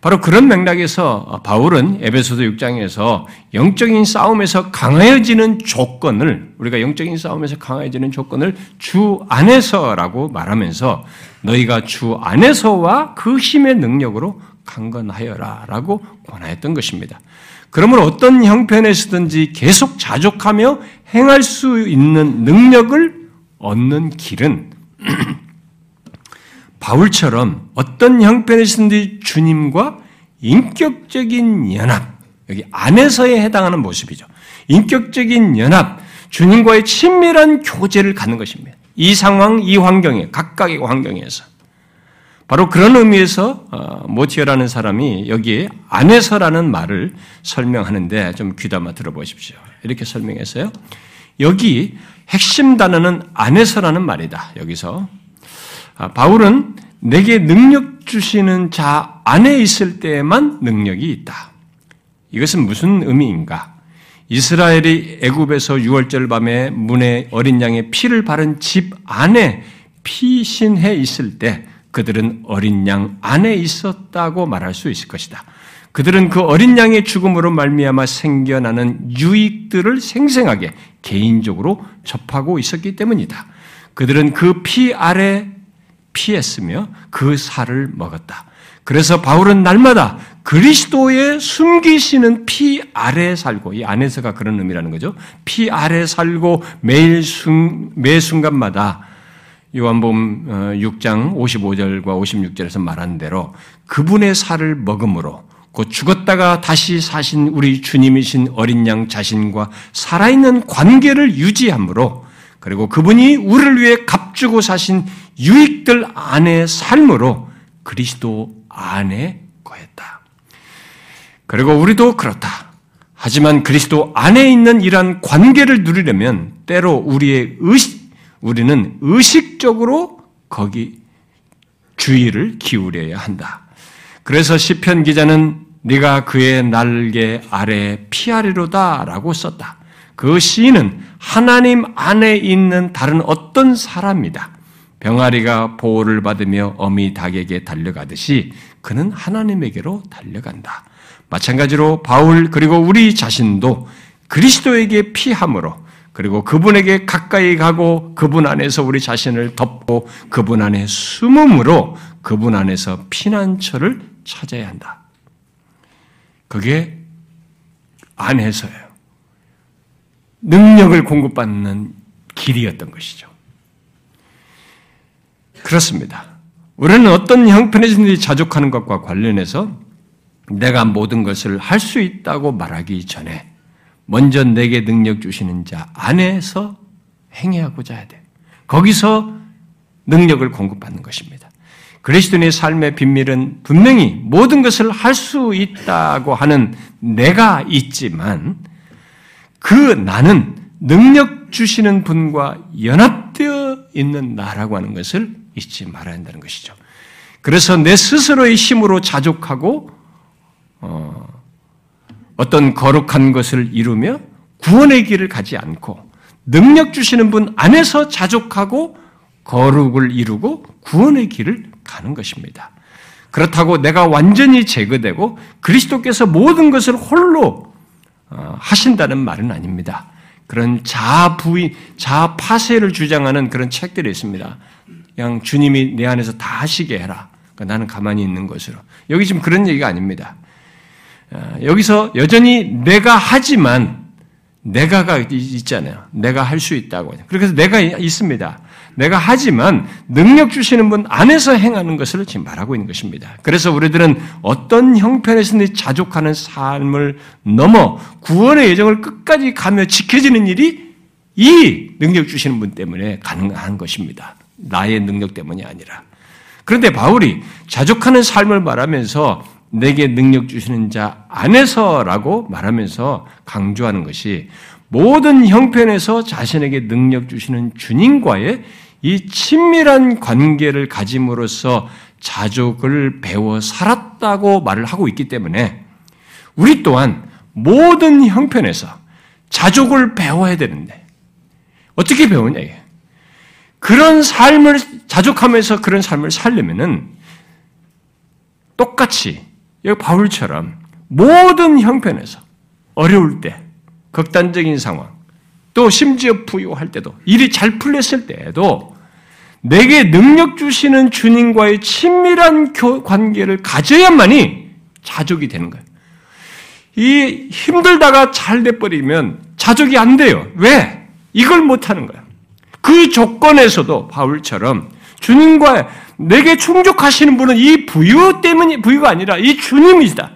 바로 그런 맥락에서 바울은 에베소서 6장에서 영적인 싸움에서 강해지는 조건을 우리가 영적인 싸움에서 강해지는 조건을 주 안에서라고 말하면서 너희가 주 안에서와 그 힘의 능력으로 강건하여라라고 권하였던 것입니다. 그러므로 어떤 형편에서든지 계속 자족하며 행할 수 있는 능력을 얻는 길은 바울처럼 어떤 형편에서든지 주님과 인격적인 연합, 여기 안에서에 해당하는 모습이죠. 인격적인 연합, 주님과의 친밀한 교제를 갖는 것입니다. 이 상황, 이 환경에, 각각의 환경에서. 바로 그런 의미에서 어, 모티어라는 사람이 여기에 안에서라는 말을 설명하는데 좀 귀담아 들어보십시오. 이렇게 설명했어요. 여기 핵심 단어는 안에서라는 말이다. 여기서 아, 바울은 내게 능력 주시는 자 안에 있을 때에만 능력이 있다. 이것은 무슨 의미인가? 이스라엘이 애굽에서 6월절 밤에 문에 어린 양의 피를 바른 집 안에 피신해 있을 때 그들은 어린 양 안에 있었다고 말할 수 있을 것이다. 그들은 그 어린 양의 죽음으로 말미암아 생겨나는 유익들을 생생하게 개인적으로 접하고 있었기 때문이다. 그들은 그 피 아래 피했으며 그 살을 먹었다. 그래서 바울은 날마다 그리스도의 숨기시는 피 아래 살고 이 안에서가 그런 의미라는 거죠. 피 아래 살고 매일 순, 매 순간마다 요한복음 6장 55절과 56절에서 말한 대로 그분의 살을 먹음으로 곧 죽었다가 다시 사신 우리 주님이신 어린 양 자신과 살아있는 관계를 유지함으로 그리고 그분이 우리를 위해 값주고 사신 유익들 안에 삶으로 그리스도 안에 거했다. 그리고 우리도 그렇다. 하지만 그리스도 안에 있는 이러한 관계를 누리려면 때로 우리의 의식, 우리는 의식적으로 거기 주의를 기울여야 한다. 그래서 시편 기자는 네가 그의 날개 아래 피하리로다라고 썼다. 그 시인은 하나님 안에 있는 다른 어떤 사람이다. 병아리가 보호를 받으며 어미 닭에게 달려가듯이 그는 하나님에게로 달려간다. 마찬가지로 바울 그리고 우리 자신도 그리스도에게 피함으로 그리고 그분에게 가까이 가고 그분 안에서 우리 자신을 덮고 그분 안에 숨음으로 그분 안에서 피난처를 찾아야 한다. 그게 안에서예요. 능력을 공급받는 길이었던 것이죠. 그렇습니다. 우리는 어떤 형편에서든지 자족하는 것과 관련해서 내가 모든 것을 할 수 있다고 말하기 전에 먼저 내게 능력 주시는 자 안에서 행해하고자 해야 돼. 거기서 능력을 공급받는 것입니다. 그리스도인의 삶의 비밀은 분명히 모든 것을 할 수 있다고 하는 내가 있지만 그 나는 능력 주시는 분과 연합되어 있는 나라고 하는 것을 잊지 말아야 한다는 것이죠. 그래서 내 스스로의 힘으로 자족하고 어, 어떤 거룩한 것을 이루며 구원의 길을 가지 않고 능력 주시는 분 안에서 자족하고 거룩을 이루고 구원의 길을 가는 것입니다. 그렇다고 내가 완전히 제거되고 그리스도께서 모든 것을 홀로 어, 하신다는 말은 아닙니다. 그런 자부인, 자파세를 주장하는 그런 책들이 있습니다. 그냥 주님이 내 안에서 다 하시게 해라. 그러니까 나는 가만히 있는 것으로. 여기 지금 그런 얘기가 아닙니다. 아, 여기서 여전히 내가 하지만 내가가 있잖아요. 내가 할 수 있다고. 그래서 내가 있습니다. 내가 하지만 능력 주시는 분 안에서 행하는 것을 지금 말하고 있는 것입니다. 그래서 우리들은 어떤 형편에서든 자족하는 삶을 넘어 구원의 예정을 끝까지 가며 지켜지는 일이 이 능력 주시는 분 때문에 가능한 것입니다. 나의 능력 때문이 아니라. 그런데 바울이 자족하는 삶을 말하면서 내게 능력 주시는 자 안에서라고 말하면서 강조하는 것이 모든 형편에서 자신에게 능력 주시는 주님과의 이 친밀한 관계를 가짐으로써 자족을 배워 살았다고 말을 하고 있기 때문에 우리 또한 모든 형편에서 자족을 배워야 되는데 어떻게 배우냐 이게 그런 삶을 자족하면서 그런 삶을 살려면은 똑같이 여기 바울처럼 모든 형편에서 어려울 때 극단적인 상황 또 심지어 부유할 때도 일이 잘 풀렸을 때에도 내게 능력 주시는 주님과의 친밀한 관계를 가져야만이 자족이 되는 거예요. 이 힘들다가 잘 돼버리면 자족이 안 돼요. 왜? 이걸 못하는 거예요. 그 조건에서도 바울처럼 주님과 내게 충족하시는 분은 이 부유 때문이 부유가 아니라 이 주님이시다.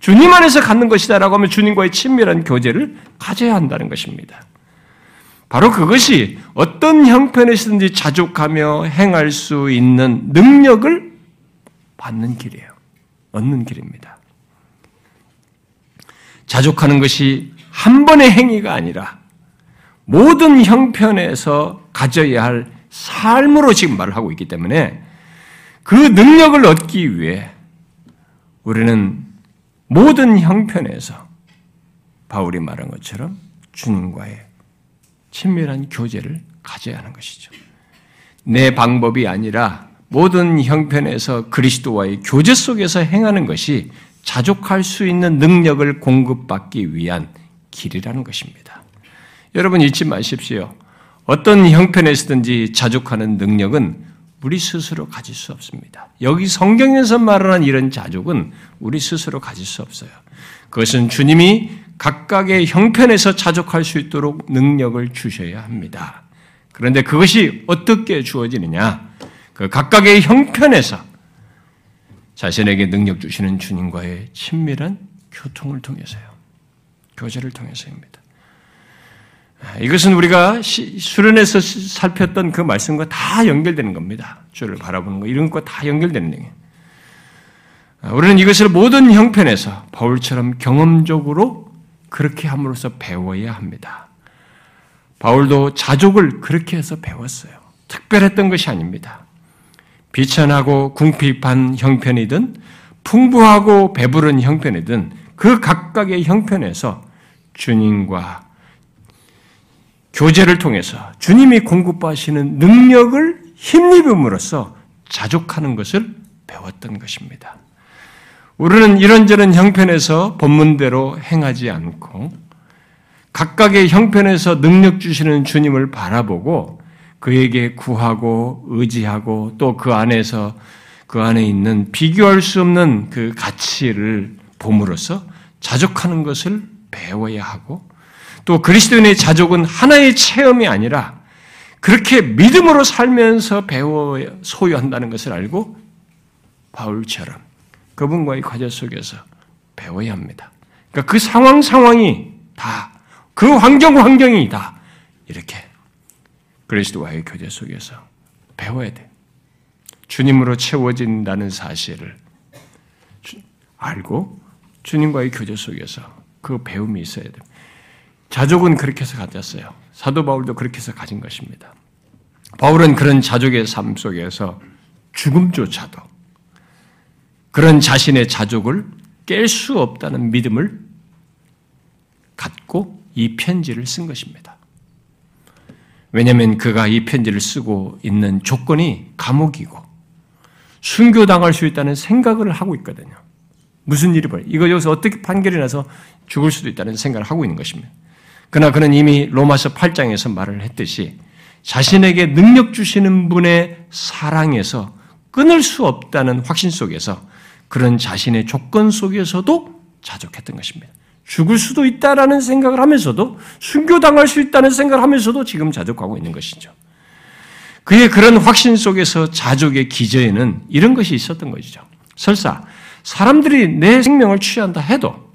주님 안에서 갖는 것이다라고 하면 주님과의 친밀한 교제를 가져야 한다는 것입니다. 바로 그것이 어떤 형편에서든지 자족하며 행할 수 있는 능력을 받는 길이에요. 얻는 길입니다. 자족하는 것이 한 번의 행위가 아니라 모든 형편에서 가져야 할 삶으로 지금 말을 하고 있기 때문에 그 능력을 얻기 위해 우리는 모든 형편에서 바울이 말한 것처럼 주님과의 친밀한 교제를 가져야 하는 것이죠. 내 방법이 아니라 모든 형편에서 그리스도와의 교제 속에서 행하는 것이 자족할 수 있는 능력을 공급받기 위한 길이라는 것입니다. 여러분 잊지 마십시오. 어떤 형편에서든지 자족하는 능력은 우리 스스로 가질 수 없습니다. 여기 성경에서 말하는 이런 자족은 우리 스스로 가질 수 없어요. 그것은 주님이 각각의 형편에서 자족할 수 있도록 능력을 주셔야 합니다. 그런데 그것이 어떻게 주어지느냐? 그 각각의 형편에서 자신에게 능력 주시는 주님과의 친밀한 교통을 통해서요. 교제를 통해서입니다. 이것은 우리가 수련에서 살폈던 그 말씀과 다 연결되는 겁니다. 주를 바라보는 거, 이런 거다 연결되는 얘기예요. 우리는 이것을 모든 형편에서 바울처럼 경험적으로 그렇게 함으로써 배워야 합니다. 바울도 자족을 그렇게 해서 배웠어요. 특별했던 것이 아닙니다. 비천하고 궁핍한 형편이든 풍부하고 배부른 형편이든 그 각각의 형편에서 주님과 교제를 통해서 주님이 공급하시는 능력을 힘입음으로써 자족하는 것을 배웠던 것입니다. 우리는 이런저런 형편에서 본문대로 행하지 않고 각각의 형편에서 능력 주시는 주님을 바라보고 그에게 구하고 의지하고 또 그 안에서 그 안에 있는 비교할 수 없는 그 가치를 봄으로써 자족하는 것을 배워야 하고 또 그리스도인의 자족은 하나의 체험이 아니라 그렇게 믿음으로 살면서 배워 소유한다는 것을 알고 바울처럼 그분과의 과제 속에서 배워야 합니다. 그러니까 그 상황 상황이 다, 그 환경 환경이 다 이렇게 그리스도와의 교제 속에서 배워야 돼. 주님으로 채워진다는 사실을 알고 주님과의 교제 속에서 그 배움이 있어야 돼. 자족은 그렇게 해서 가졌어요. 사도 바울도 그렇게 해서 가진 것입니다. 바울은 그런 자족의 삶 속에서 죽음조차도 그런 자신의 자족을 깰 수 없다는 믿음을 갖고 이 편지를 쓴 것입니다. 왜냐하면 그가 이 편지를 쓰고 있는 조건이 감옥이고 순교당할 수 있다는 생각을 하고 있거든요. 무슨 일이 벌 이거 여기서 어떻게 판결이 나서 죽을 수도 있다는 생각을 하고 있는 것입니다. 그러나 그는 이미 로마서 8장에서 말을 했듯이 자신에게 능력 주시는 분의 사랑에서 끊을 수 없다는 확신 속에서 그런 자신의 조건 속에서도 자족했던 것입니다. 죽을 수도 있다라는 생각을 하면서도 순교당할 수 있다는 생각을 하면서도 지금 자족하고 있는 것이죠. 그의 그런 확신 속에서 자족의 기저에는 이런 것이 있었던 것이죠. 설사 사람들이 내 생명을 취한다 해도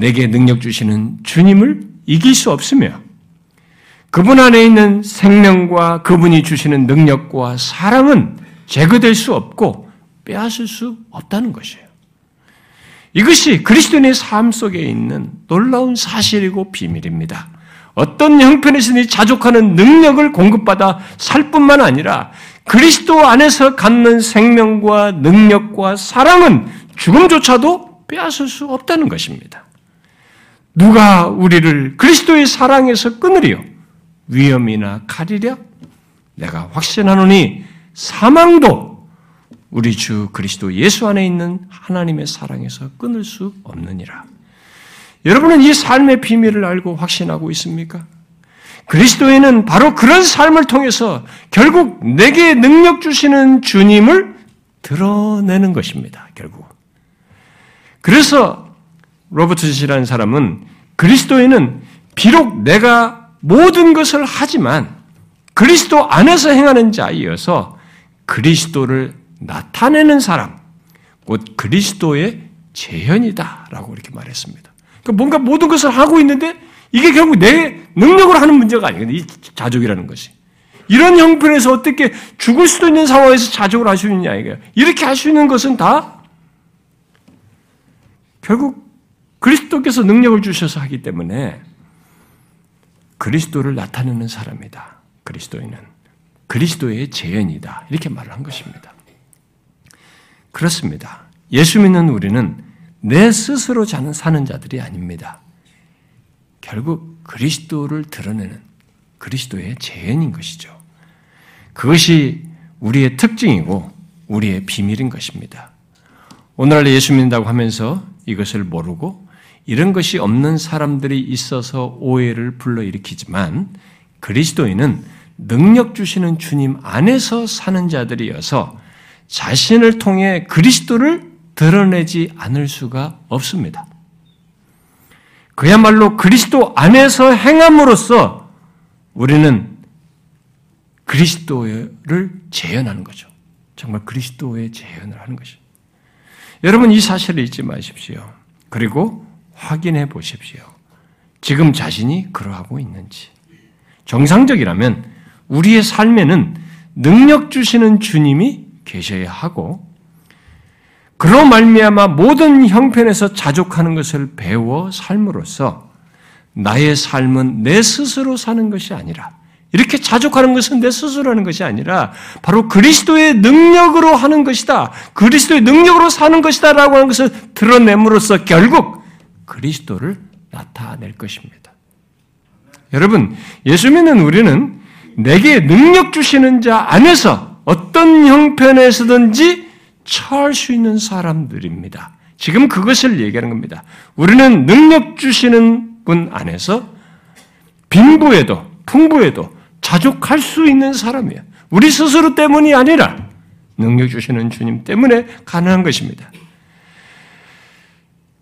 내게 능력 주시는 주님을 이길 수 없으며 그분 안에 있는 생명과 그분이 주시는 능력과 사랑은 제거될 수 없고 빼앗을 수 없다는 것이에요. 이것이 그리스도인의 삶 속에 있는 놀라운 사실이고 비밀입니다. 어떤 형편에서는 자족하는 능력을 공급받아 살 뿐만 아니라 그리스도 안에서 갖는 생명과 능력과 사랑은 죽음조차도 빼앗을 수 없다는 것입니다. 누가 우리를 그리스도의 사랑에서 끊으리요? 위험이나 칼이랴? 내가 확신하노니 사망도 우리 주 그리스도 예수 안에 있는 하나님의 사랑에서 끊을 수 없느니라. 여러분은 이 삶의 비밀을 알고 확신하고 있습니까? 그리스도에는 바로 그런 삶을 통해서 결국 내게 능력 주시는 주님을 드러내는 것입니다. 결국. 그래서 로버트 시라는 사람은 그리스도에는 비록 내가 모든 것을 하지만 그리스도 안에서 행하는 자이어서 그리스도를 나타내는 사람, 곧 그리스도의 재현이다라고 이렇게 말했습니다. 그러니까 뭔가 모든 것을 하고 있는데 이게 결국 내 능력으로 하는 문제가 아니거든요. 이 자족이라는 것이. 이런 형편에서 어떻게 죽을 수도 있는 상황에서 자족을 할 수 있느냐 이거예요. 이렇게 할 수 있는 것은 다 결국 그리스도께서 능력을 주셔서 하기 때문에 그리스도를 나타내는 사람이다. 그리스도인은 그리스도의 재현이다. 이렇게 말을 한 것입니다. 그렇습니다. 예수 믿는 우리는 내 스스로 사는 자들이 아닙니다. 결국 그리스도를 드러내는 그리스도의 재현인 것이죠. 그것이 우리의 특징이고 우리의 비밀인 것입니다. 오늘날 예수 믿는다고 하면서 이것을 모르고 이런 것이 없는 사람들이 있어서 오해를 불러일으키지만 그리스도인은 능력 주시는 주님 안에서 사는 자들이어서 자신을 통해 그리스도를 드러내지 않을 수가 없습니다. 그야말로 그리스도 안에서 행함으로써 우리는 그리스도를 재현하는 거죠. 정말 그리스도의 재현을 하는 것이. 여러분 이 사실을 잊지 마십시오. 그리고 확인해 보십시오. 지금 자신이 그러하고 있는지. 정상적이라면 우리의 삶에는 능력 주시는 주님이 계셔야 하고 그로 말미암아 모든 형편에서 자족하는 것을 배워 삶으로써 나의 삶은 내 스스로 사는 것이 아니라 이렇게 자족하는 것은 내 스스로 하는 것이 아니라 바로 그리스도의 능력으로 하는 것이다. 그리스도의 능력으로 사는 것이다라고 하는 것을 드러냄으로써 결국 그리스도를 나타낼 것입니다. 여러분, 예수 믿는 우리는 내게 능력 주시는 자 안에서 어떤 형편에서든지 처할 수 있는 사람들입니다. 지금 그것을 얘기하는 겁니다. 우리는 능력 주시는 분 안에서 빈부에도 풍부에도 자족할 수 있는 사람이에요. 우리 스스로 때문이 아니라 능력 주시는 주님 때문에 가능한 것입니다.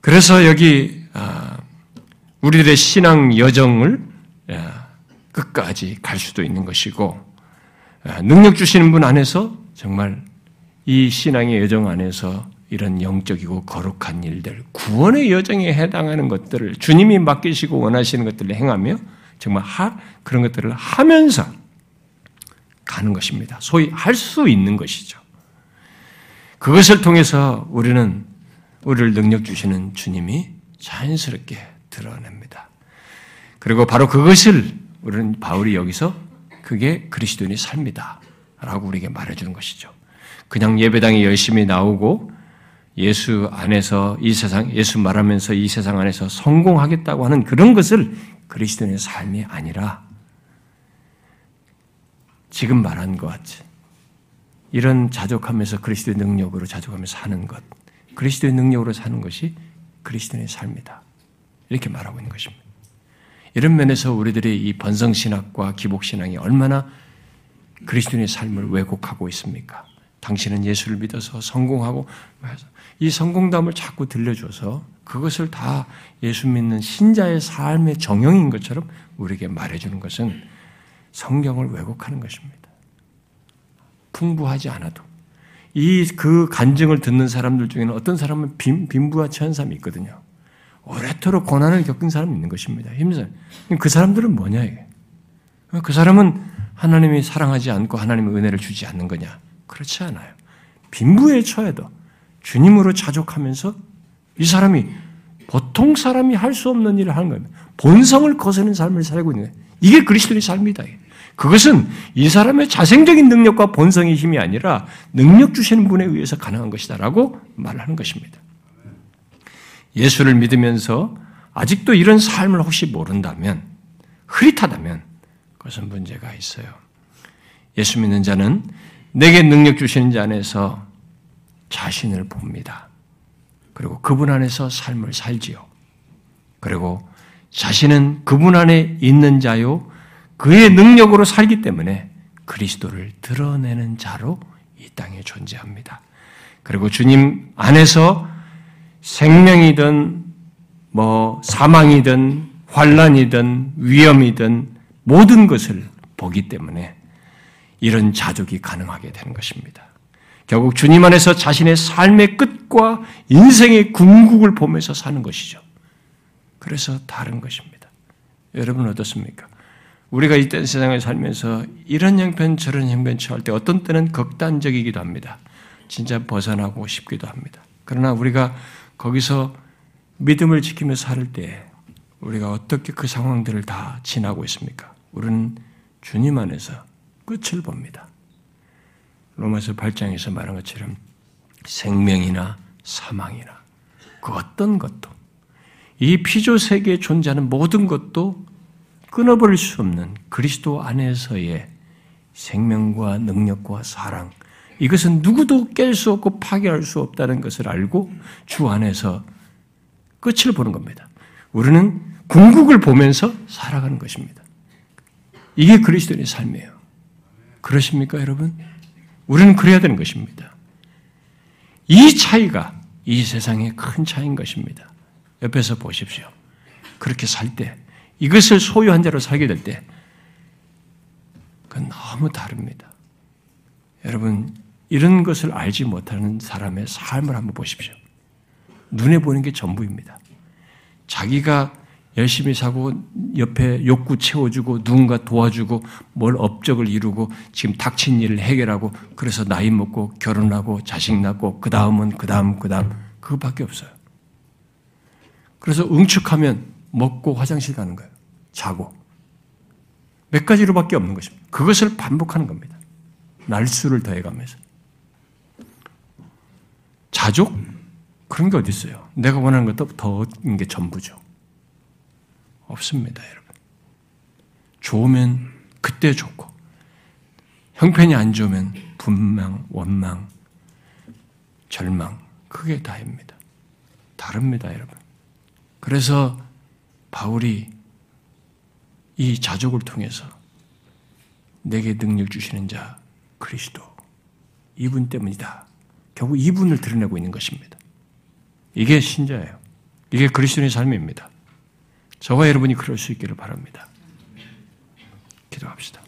그래서 여기 아, 우리들의 신앙 여정을 끝까지 갈 수도 있는 것이고 아, 능력 주시는 분 안에서 정말 이 신앙의 여정 안에서 이런 영적이고 거룩한 일들, 구원의 여정에 해당하는 것들을 주님이 맡기시고 원하시는 것들을 행하며 정말 하, 그런 것들을 하면서 가는 것입니다. 소위 할 수 있는 것이죠. 그것을 통해서 우리는 우리를 능력 주시는 주님이 자연스럽게 드러냅니다. 그리고 바로 그것을 우리는 바울이 여기서 그게 그리스도인의 삶이다. 라고 우리에게 말해주는 것이죠. 그냥 예배당에 열심히 나오고 예수 안에서 이 세상, 예수 말하면서 이 세상 안에서 성공하겠다고 하는 그런 것을 그리스도인의 삶이 아니라 지금 말한 것 같이 이런 자족하면서 그리스도의 능력으로 자족하면서 사는 것, 그리스도의 능력으로 사는 것이 그리스도인의 삶이다. 이렇게 말하고 있는 것입니다. 이런 면에서 우리들이 이 번성신학과 기복신앙이 얼마나 그리스도인의 삶을 왜곡하고 있습니까? 당신은 예수를 믿어서 성공하고 이 성공담을 자꾸 들려줘서 그것을 다 예수 믿는 신자의 삶의 정형인 것처럼 우리에게 말해주는 것은 성경을 왜곡하는 것입니다. 풍부하지 않아도 이 그 간증을 듣는 사람들 중에는 어떤 사람은 빈, 빈부와 취한 사람이 있거든요. 오래도록 고난을 겪은 사람이 있는 것입니다. 힘들어요. 그 사람들은 뭐냐 이게? 그 사람은 하나님이 사랑하지 않고 하나님의 은혜를 주지 않는 거냐? 그렇지 않아요. 빈부에 처해도 주님으로 자족하면서 이 사람이 보통 사람이 할 수 없는 일을 하는 겁니다. 본성을 거스는 삶을 살고 있는 거예요. 이게 그리스도의 삶이다. 그것은 이 사람의 자생적인 능력과 본성의 힘이 아니라 능력 주시는 분에 의해서 가능한 것이다라고 말하는 것입니다. 예수를 믿으면서 아직도 이런 삶을 혹시 모른다면 흐릿하다면 그것은 문제가 있어요. 예수 믿는 자는 내게 능력 주시는 자 안에서 자신을 봅니다. 그리고 그분 안에서 삶을 살지요. 그리고 자신은 그분 안에 있는 자요, 그의 능력으로 살기 때문에 그리스도를 드러내는 자로 이 땅에 존재합니다. 그리고 주님 안에서 생명이든 뭐 사망이든 환란이든 위험이든 모든 것을 보기 때문에 이런 자족이 가능하게 되는 것입니다. 결국 주님 안에서 자신의 삶의 끝과 인생의 궁극을 보면서 사는 것이죠. 그래서 다른 것입니다. 여러분 어떻습니까? 우리가 이때 세상을 살면서 이런 형편 저런 형편 처할 때 어떤 때는 극단적이기도 합니다. 진짜 벗어나고 싶기도 합니다. 그러나 우리가 거기서 믿음을 지키며 살 때 우리가 어떻게 그 상황들을 다 지나고 있습니까? 우리는 주님 안에서 끝을 봅니다. 로마서 8장에서 말한 것처럼 생명이나 사망이나 그 어떤 것도 이 피조 세계에 존재하는 모든 것도 끊어버릴 수 없는 그리스도 안에서의 생명과 능력과 사랑 이것은 누구도 깰 수 없고 파괴할 수 없다는 것을 알고 주 안에서 끝을 보는 겁니다. 우리는 궁극을 보면서 살아가는 것입니다. 이게 그리스도인의 삶이에요. 그러십니까, 여러분? 우리는 그래야 되는 것입니다. 이 차이가 이 세상의 큰 차이인 것입니다. 옆에서 보십시오. 그렇게 살 때, 이것을 소유한 자로 살게 될 때, 그건 너무 다릅니다. 여러분, 이런 것을 알지 못하는 사람의 삶을 한번 보십시오. 눈에 보이는 게 전부입니다. 자기가 열심히 사고 옆에 욕구 채워주고 누군가 도와주고 뭘 업적을 이루고 지금 닥친 일을 해결하고 그래서 나이 먹고 결혼하고 자식 낳고 그 다음은 그 다음 그 다음 그것밖에 없어요. 그래서 응축하면 먹고 화장실 가는 거예요. 자고 몇 가지로밖에 없는 것입니다. 그것을 반복하는 겁니다. 날수를 더해가면서 자족 그런 게 어디 있어요? 내가 원하는 것도 더 얻는 게 전부죠. 없습니다, 여러분. 좋으면 그때 좋고, 형편이 안 좋으면 분망, 원망, 절망, 그게 다입니다. 다릅니다, 여러분. 그래서 바울이 이 자족을 통해서 내게 능력 주시는 자 그리스도 이분 때문이다. 결국 이분을 드러내고 있는 것입니다. 이게 신자예요. 이게 그리스도의 삶입니다. 저와 여러분이 그럴 수 있기를 바랍니다. 기도합시다.